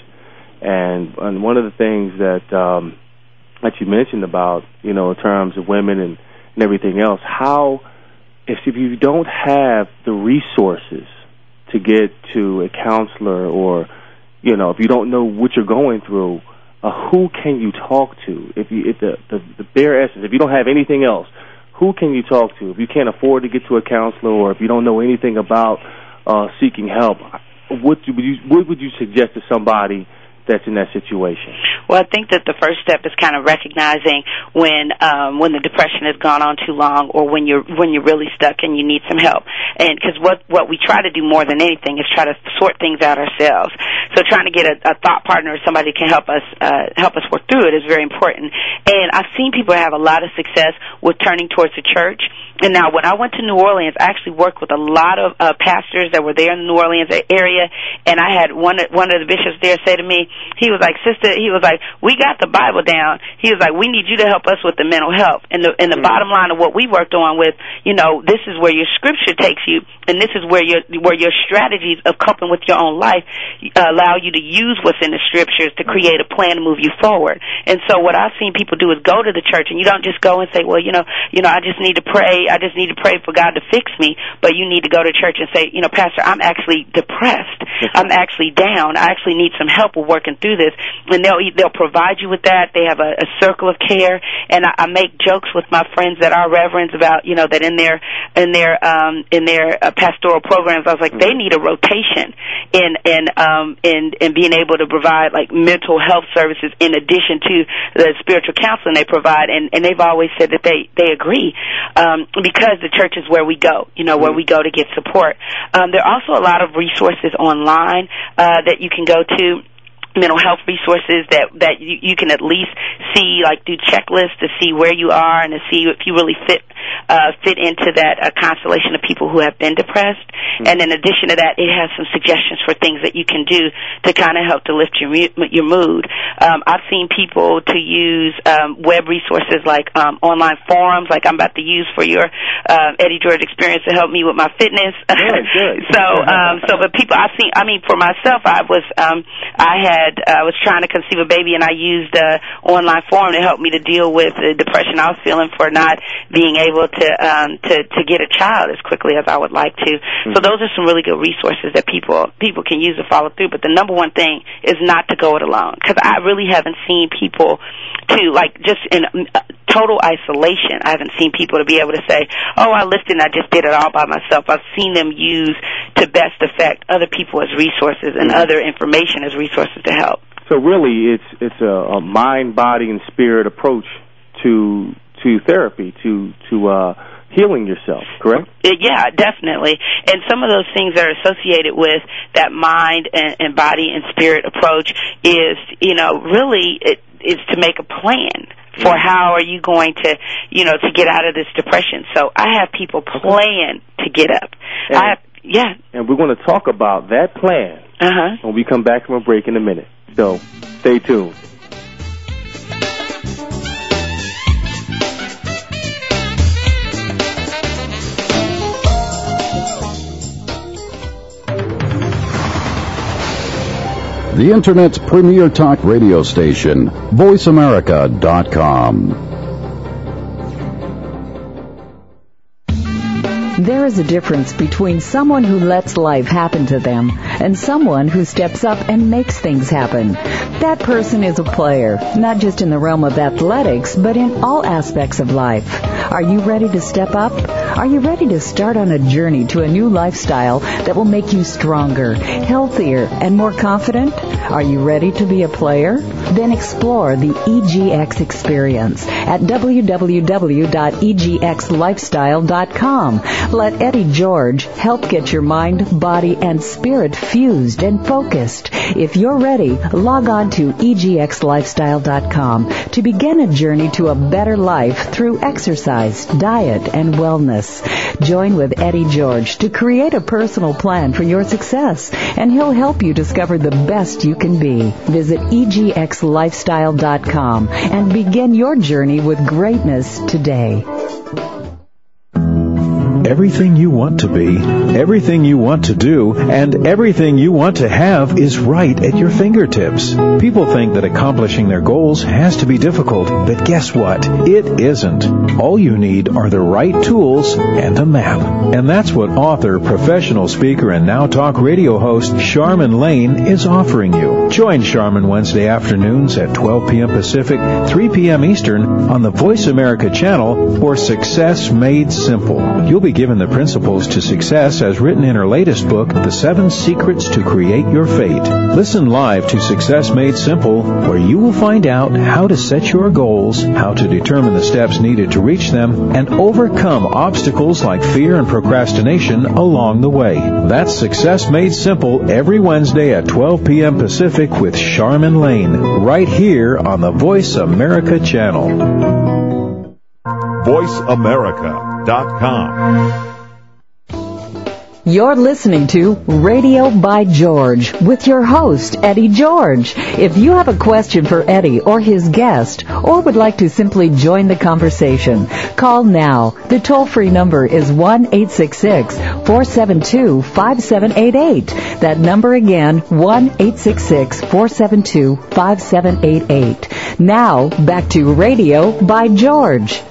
S4: And and one of the things that um, that you mentioned about you know in terms of women and, and everything else, how if you don't have the resources to get to a counselor or you know if you don't know what you're going through, uh, who can you talk to? If you if the, the the bare essence, if you don't have anything else, who can you talk to? If you can't afford to get to a counselor or if you don't know anything about uh, seeking help, what would you what would you suggest to somebody that's in that situation?
S5: Well, I think that the first step is kind of recognizing when um, when the depression has gone on too long, or when you're when you're really stuck and you need some help. And because what what we try to do more than anything is try to sort things out ourselves. So trying to get a, a thought partner or somebody can help us uh, help us work through it is very important. And I've seen people have a lot of success with turning towards the church. And now, when I went to New Orleans, I actually worked with a lot of uh, pastors that were there in the New Orleans area, and I had one one of the bishops there say to me, he was like, "Sister," he was like, "We got the Bible down." He was like, "We need you to help us with the mental health." And the and the mm-hmm. bottom line of what we worked on with, you know, this is where your scripture takes you, and this is where your where your strategies of coping with your own life uh, allow you to use what's in the scriptures to create a plan to move you forward. And so, what I've seen people do is go to the church, and you don't just go and say, "Well, you know, you know, I just need to pray." I just need to pray for God to fix me, but you need to go to church and say, you know, Pastor, I'm actually depressed. I'm actually down. I actually need some help with working through this. And they'll they'll provide you with that. They have a, a circle of care, and I, I make jokes with my friends that are reverends about, you know, that in their in their um in their uh, pastoral programs, I was like, they need a rotation in in um in in being able to provide like mental health services in addition to the spiritual counseling they provide, and and they've always said that they they agree um because the church is where we go, you know, where we go to get support. Um, there are also a lot of resources online uh, that you can go to mental health resources that that you, you can at least see like do checklists to see where you are and to see if you really fit uh, fit into that uh, constellation of people who have been depressed. Mm-hmm. And in addition to that, it has some suggestions for things that you can do to kind of help to lift your your mood. Um, I've seen people to use um, web resources like um, online forums, like I'm about to use for your uh, Eddie George experience to help me with my fitness.
S4: Good, good.
S5: so, um, so, but people, I've seen. I mean, for myself, I was, um, I had, I uh, was trying to conceive a baby, and I used a online forum to help me to deal with the depression I was feeling for not being able able to um, to to get a child as quickly as I would like to. Mm-hmm. So those are some really good resources that people people can use to follow through. But the number one thing is not to go it alone because I really haven't seen people to like just in uh, total isolation. I haven't seen people to be able to say, "Oh, I lifted and I just did it all by myself." I've seen them use to best effect other people as resources and mm-hmm. other information as resources to help.
S4: So really, it's it's a, a mind, body, and spirit approach to to therapy to to uh healing yourself, correct?
S5: Yeah, definitely. And some of those things that are associated with that mind and, and body and spirit approach is, you know, really it is to make a plan for how are you going to, you know, to get out of this depression. So I have people plan to get up.
S4: And,
S5: I have, yeah.
S4: And we're going to talk about that plan
S5: uh-huh.
S4: when we come back from a break in a minute. So stay tuned.
S9: the Internet's premier talk radio station, VoiceAmerica.com.
S3: There is a difference between someone who lets life happen to them and someone who steps up and makes things happen. That person is a player, not just in the realm of athletics, but in all aspects of life. Are you ready to step up? Are you ready to start on a journey to a new lifestyle that will make you stronger, healthier, and more confident? Are you ready to be a player? Then explore the EGX experience at www.egxlifestyle.com. Let Eddie George help get your mind, body, and spirit fused and focused. If you're ready, log on to egxlifestyle.com to begin a journey to a better life through exercise, diet, and wellness. Join with Eddie George to create a personal plan for your success, and he'll help you discover the best you can be. Visit egxlifestyle.com and begin your journey with greatness today.
S10: Everything you want to be, everything you want to do, and everything you want to have is right at your fingertips. People think that accomplishing their goals has to be difficult, but guess what? It isn't. All you need are the right tools and a map. And that's what author, professional speaker, and Now Talk radio host Charmin Lane is offering you. Join Charmin Wednesday afternoons at 12 p.m. Pacific, 3 p.m. Eastern on the Voice America channel for Success Made Simple. You'll be given the principles to success as written in her latest book, The Seven Secrets to Create Your Fate. Listen live to Success Made Simple, where you will find out how to set your goals, how to determine the steps needed to reach them, and overcome obstacles like fear and procrastination along the way. That's Success Made Simple every Wednesday at 12 p.m. Pacific with Charmin Lane, right here on the Voice America channel.
S3: You're listening to Radio by George with your host, Eddie George. If you have a question for Eddie or his guest, or would like to simply join the conversation, call now. The toll-free number is 1-866-472-5788. That number again, 1-866-472-5788. Now, back to Radio by George.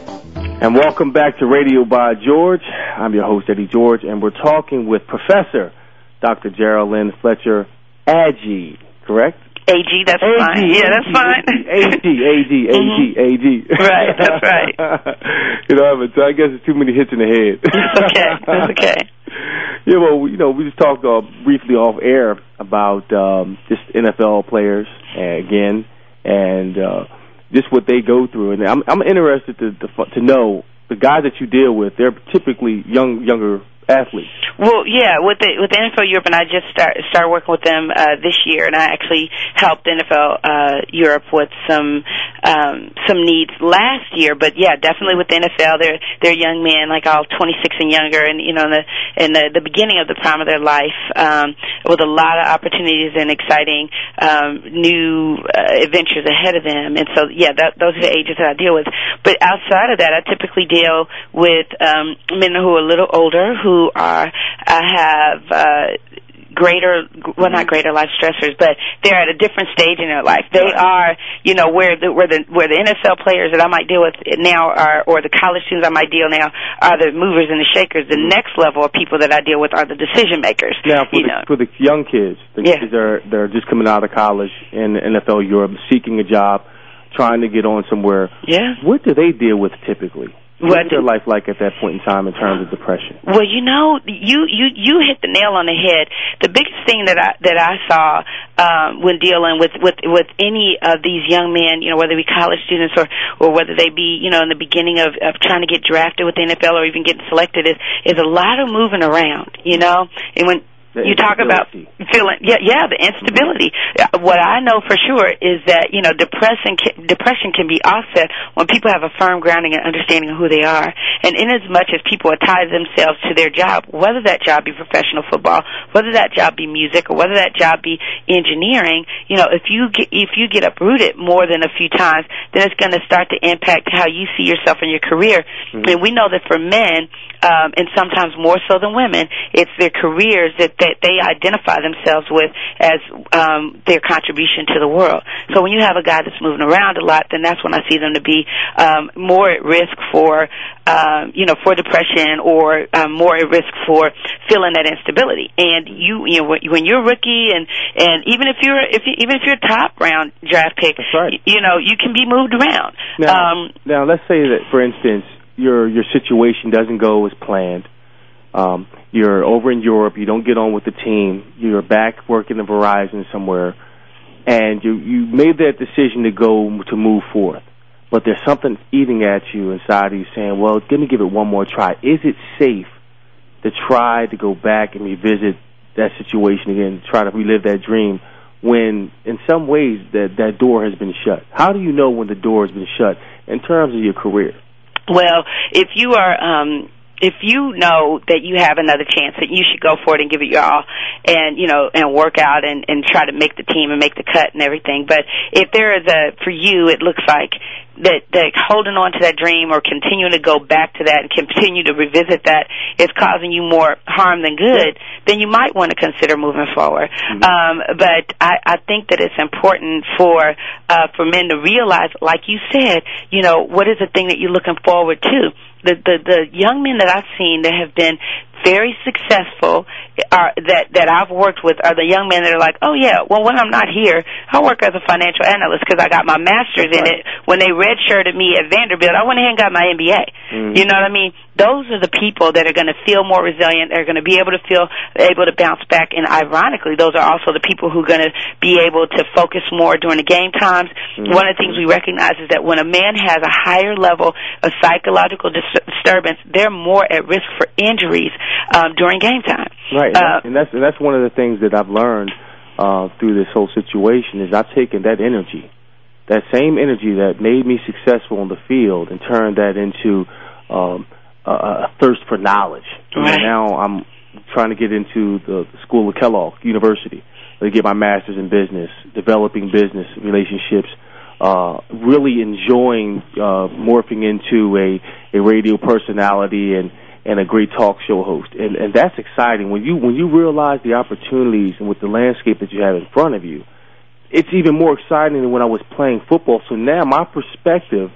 S4: And welcome back to Radio by George. I'm your host, Eddie George, and we're talking with Professor Dr. Jarralynne Fletcher Agee, correct?
S5: AG, that's
S4: AG,
S5: fine. Yeah, that's fine.
S4: AG, AG, AG, AG.
S5: Right, that's right.
S4: you know, but I guess it's too many hits in the head.
S5: Okay. That's okay.
S4: Yeah, well, you know, we just talked uh, briefly off air about um, just NFL players uh, again, and uh, just what they go through. And I'm I'm interested to to, to know the guys that you deal with. They're typically young younger athletes.
S5: Well, yeah, with the with the NFL Europe, and I just start started working with them uh, this year, and I actually helped NFL uh, Europe with some um, some needs last year. But yeah, definitely with the NFL, they're they're young men, like all 26 and younger, and you know, in the in the, the beginning of the prime of their life, um, with a lot of opportunities and exciting um, new uh, adventures ahead of them. And so, yeah, that, those are the ages that I deal with. But outside of that, I typically deal with um, men who are a little older who are uh, have uh, greater well not greater life stressors but they're at a different stage in their life they are you know where the where the where the NFL players that I might deal with now are or the college students I might deal now are the movers and the shakers the next level of people that I deal with are the decision makers
S4: Now, for
S5: you
S4: the
S5: know
S4: for the young kids, the
S5: Yeah.
S4: kids that are that are just coming out of college in NFL Europe, seeking a job, trying to get on somewhere.
S5: yeah
S4: What do they deal with typically?
S5: What
S4: What's their life like at that point in time in terms of depression?
S5: Well, you know, you you you hit the nail on the head. The biggest thing that I that I saw um, when dealing with with with any of these young men, you know, whether they be college students or or whether they be, you know, in the beginning of of trying to get drafted with the NFL or even getting selected, is is a lot of moving around, you know, and when you talk about feeling yeah yeah the instability. Uh, what i know for sure is that you know depression can, depression can be offset when people have a firm grounding and understanding of who they are. And in as much as people tie themselves to their job whether that job be professional football whether that job be music or whether that job be engineering you know if you get if you get uprooted more than a few times then it's going to start to impact how you see yourself in your career. And we know that for men um, and sometimes more so than women, it's their careers that, that they identify themselves with as um, their contribution to the world. So when you have a guy that's moving around a lot, then that's when I see them to be um, more at risk for, um, you know, for depression or um, more at risk for feeling that instability. And you, you know, when you're a rookie, and and even if you're if you, even if you're a top round draft pick,
S4: right.
S5: you know, you can be moved around.
S4: Now,
S5: um,
S4: now let's say that, for instance, your your situation doesn't go as planned. Um, you're over in Europe. You don't get on with the team. You're back working at Verizon somewhere, and you you made that decision to go to move forth. But there's something eating at you inside of you, saying, "Well, let me give it one more try. Is it safe to try to go back and revisit that situation again, try to relive that dream?" When in some ways that that door has been shut. How do you know when the door has been shut in terms of your career?
S5: Well, if you are um if you know that you have another chance that you should go for it and give it your all and you know and work out and and try to make the team and make the cut and everything. But if there is a for you it looks like that that holding on to that dream or continuing to go back to that and continue to revisit that is causing you more harm than good, then you might want to consider moving forward.
S4: Mm-hmm.
S5: Um, but I, I think that it's important for uh, for men to realize, like you said, you know, what is the thing that you're looking forward to. The the the young men that I've seen that have been very successful are that that I've worked with are the young men that are like, oh yeah, well when I'm not here, I work as a financial analyst because I got my master's in it. When they redshirted me at Vanderbilt, I went ahead and got my MBA.
S4: Mm.
S5: You know what I mean? Those are the people that are going to feel more resilient. They're going to be able to feel able to bounce back. And ironically, those are also the people who are going to be able to focus more during the game times.
S4: Mm.
S5: One of the things we recognize is that when a man has a higher level of psychological dis- disturbance, they're more at risk for injuries um, during game time.
S4: Right,
S5: Uh,
S4: and that's and that's one of the things that I've learned uh, through this whole situation is I've taken that energy, that same energy that made me successful on the field, and turned that into um, a, a thirst for knowledge.
S5: Right.
S4: And now I'm trying to get into the school of Kellogg University to get my master's in business, developing business relationships. Uh, really enjoying uh, morphing into a, a radio personality and and a great talk show host, and and that's exciting when you when you realize the opportunities and with the landscape that you have in front of you. It's even more exciting than when I was playing football. So now my perspective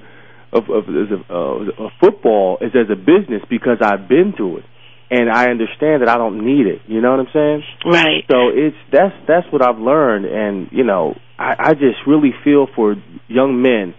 S4: of of, of, uh, of football is as a business because I've been through it, and I understand that I don't need it. You know what I'm saying?
S5: Right.
S4: So it's that's that's what I've learned, and you know I, I just really feel for young men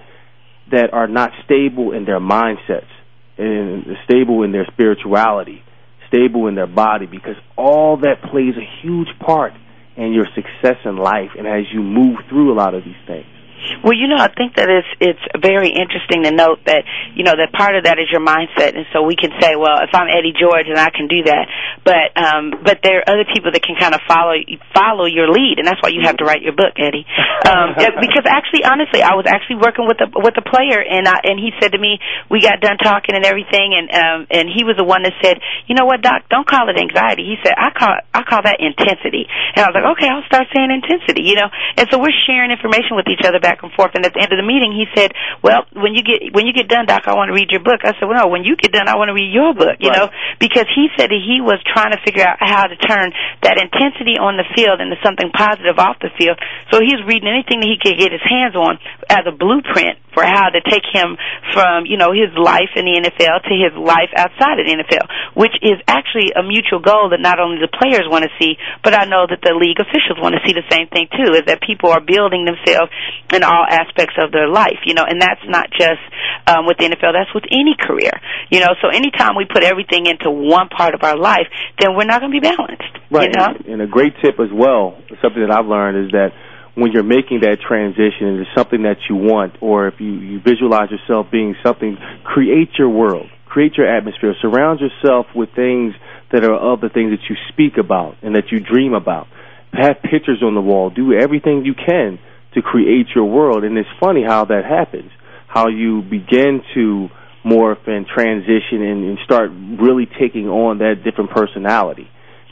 S4: that are not stable in their mindsets and stable in their spirituality, stable in their body, because all that plays a huge part in your success in life and as you move through a lot of these things.
S5: Well, you know, I think that it's it's very interesting to note that you know that part of that is your mindset, and so we can say, well, if I'm Eddie George, and I can do that, but um, but there are other people that can kind of follow follow your lead, and that's why you have to write your book, Eddie. Um, because actually, honestly, I was actually working with a with a player, and I, and he said to me, we got done talking and everything, and um, and he was the one that said, you know what, Doc, don't call it anxiety. He said, I call I call that intensity, and I was like, okay, I'll start saying intensity, you know, and so we're sharing information with each other back and forth. And at the end of the meeting, he said, "Well, when you get when you get done, Doc, I want to read your book." I said, "Well, no, when you get done, I want to read your book." You
S4: Right.
S5: know, because he said that he was trying to figure out how to turn that intensity on the field into something positive off the field. So he was reading anything that he could get his hands on as a blueprint for how to take him from you know his life in the NFL to his life outside of the NFL, which is actually a mutual goal that not only the players want to see, but I know that the league officials want to see the same thing too. Is that people are building themselves in all aspects of their life, you know, and that's not just um, with the NFL. That's with any career, you know. So anytime we put everything into one part of our life, then we're not going to be balanced,
S4: Right.
S5: you know.
S4: And, and a great tip as well, something that I've learned is that when you're making that transition into something that you want, or if you, you visualize yourself being something, create your world, create your atmosphere, surround yourself with things that are of the things that you speak about and that you dream about. Have pictures on the wall. Do everything you can to create your world. And it's funny how that happens, how you begin to morph and transition and, and start really taking on that different personality.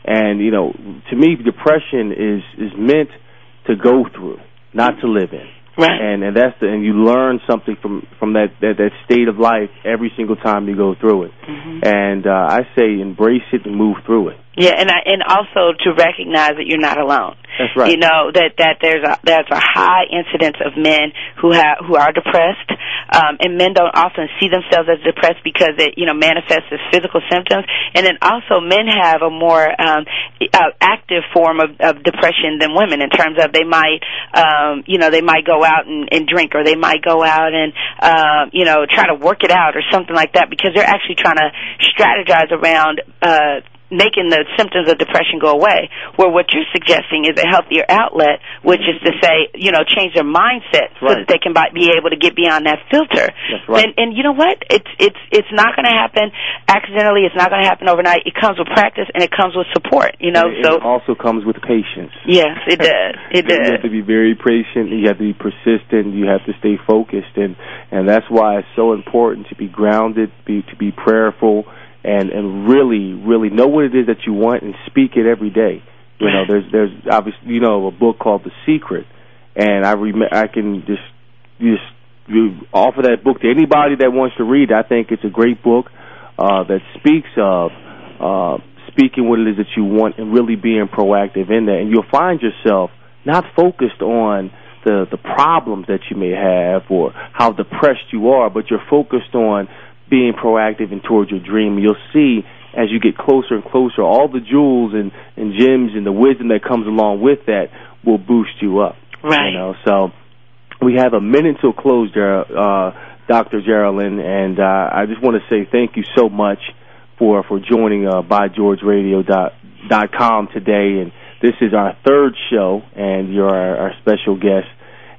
S4: And you know, to me, depression is is meant to go through, not to live in.
S5: Right.
S4: And and that's the, and you learn something from from that, that that state of life every single time you go through it.
S5: Mhm.
S4: And uh, I say embrace it and move through it.
S5: Yeah, and I, and also to recognize that you're not alone.
S4: That's right.
S5: You know that that there's a there's a high incidence of men who have who are depressed, um, and men don't often see themselves as depressed because it you know manifests as physical symptoms, and then also men have a more um, uh, active form of, of depression than women in terms of they might um, you know they might go out and, and drink or they might go out and um, you know try to work it out or something like that because they're actually trying to strategize around. Uh, making the symptoms of depression go away. Where what you're suggesting is a healthier outlet, which is to say, you know, change their mindset so
S4: Right.
S5: that they can be able to get beyond that filter.
S4: That's right.
S5: And and you know what? It's it's it's not going to happen accidentally. It's not going to happen overnight. It comes with practice and it comes with support. You know,
S4: And
S5: so
S4: it also comes with patience.
S5: yes, it does. It does.
S4: You have to be very patient. You have to be persistent. You have to stay focused, and and that's why it's so important to be grounded, be to be prayerful, and and really, really know what it is that you want and speak it every day. You know, there's there's obviously you know a book called The Secret, and I rem- I can just just you offer that book to anybody that wants to read. I think it's a great book uh, that speaks of uh, speaking what it is that you want and really being proactive in that. And you'll find yourself not focused on the the problems that you may have or how depressed you are, but you're focused on being proactive and towards your dream. You'll see as you get closer and closer, all the jewels and, and gems and the wisdom that comes along with that will boost you up.
S5: Right.
S4: You know, so we have a minute till close, Ger- uh, Dr. Jarralynne, and uh, I just want to say thank you so much for for joining uh, bygeorgeradio.com today. And this is our third show, and you're our, our special guest.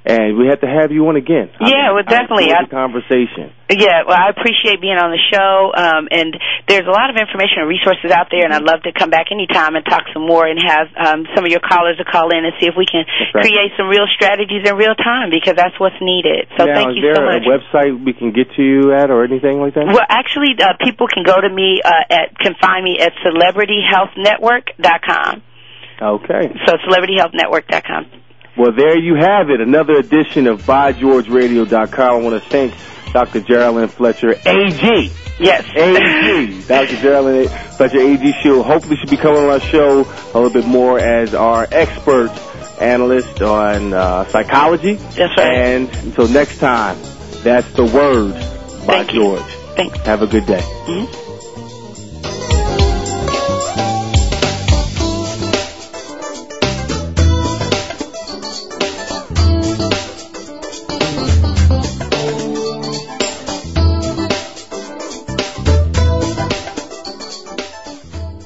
S4: And we have to have you on again.
S5: Yeah, well, definitely.
S4: I conversation.
S5: Yeah, well, I appreciate being on the show, um, and there's a lot of information and resources out there, and I'd love to come back anytime and talk some more and have um, some of your callers to call in and see if we can
S4: right.
S5: create some real strategies in real time because that's what's needed. So
S4: now,
S5: thank you so much.
S4: Is there a website we can get to you at or anything like that?
S5: Well, actually, uh, people can go to me uh, at can find me at celebrityhealthnetwork.com.
S4: Okay.
S5: So celebrityhealthnetwork.com.
S4: Well, there you have it. Another edition of ByGeorgeRadio.com. I want to thank Dr. Jarralynne Fletcher, AG.
S5: Yes.
S4: AG. Dr. Jarralynne Fletcher, AG. She'll hopefully she'll be coming on our show a little bit more as our expert analyst on uh, psychology.
S5: That's right.
S4: And until next time, that's the word by
S5: Thank you.
S4: George.
S5: Thanks.
S4: Have a good day.
S5: Mhm.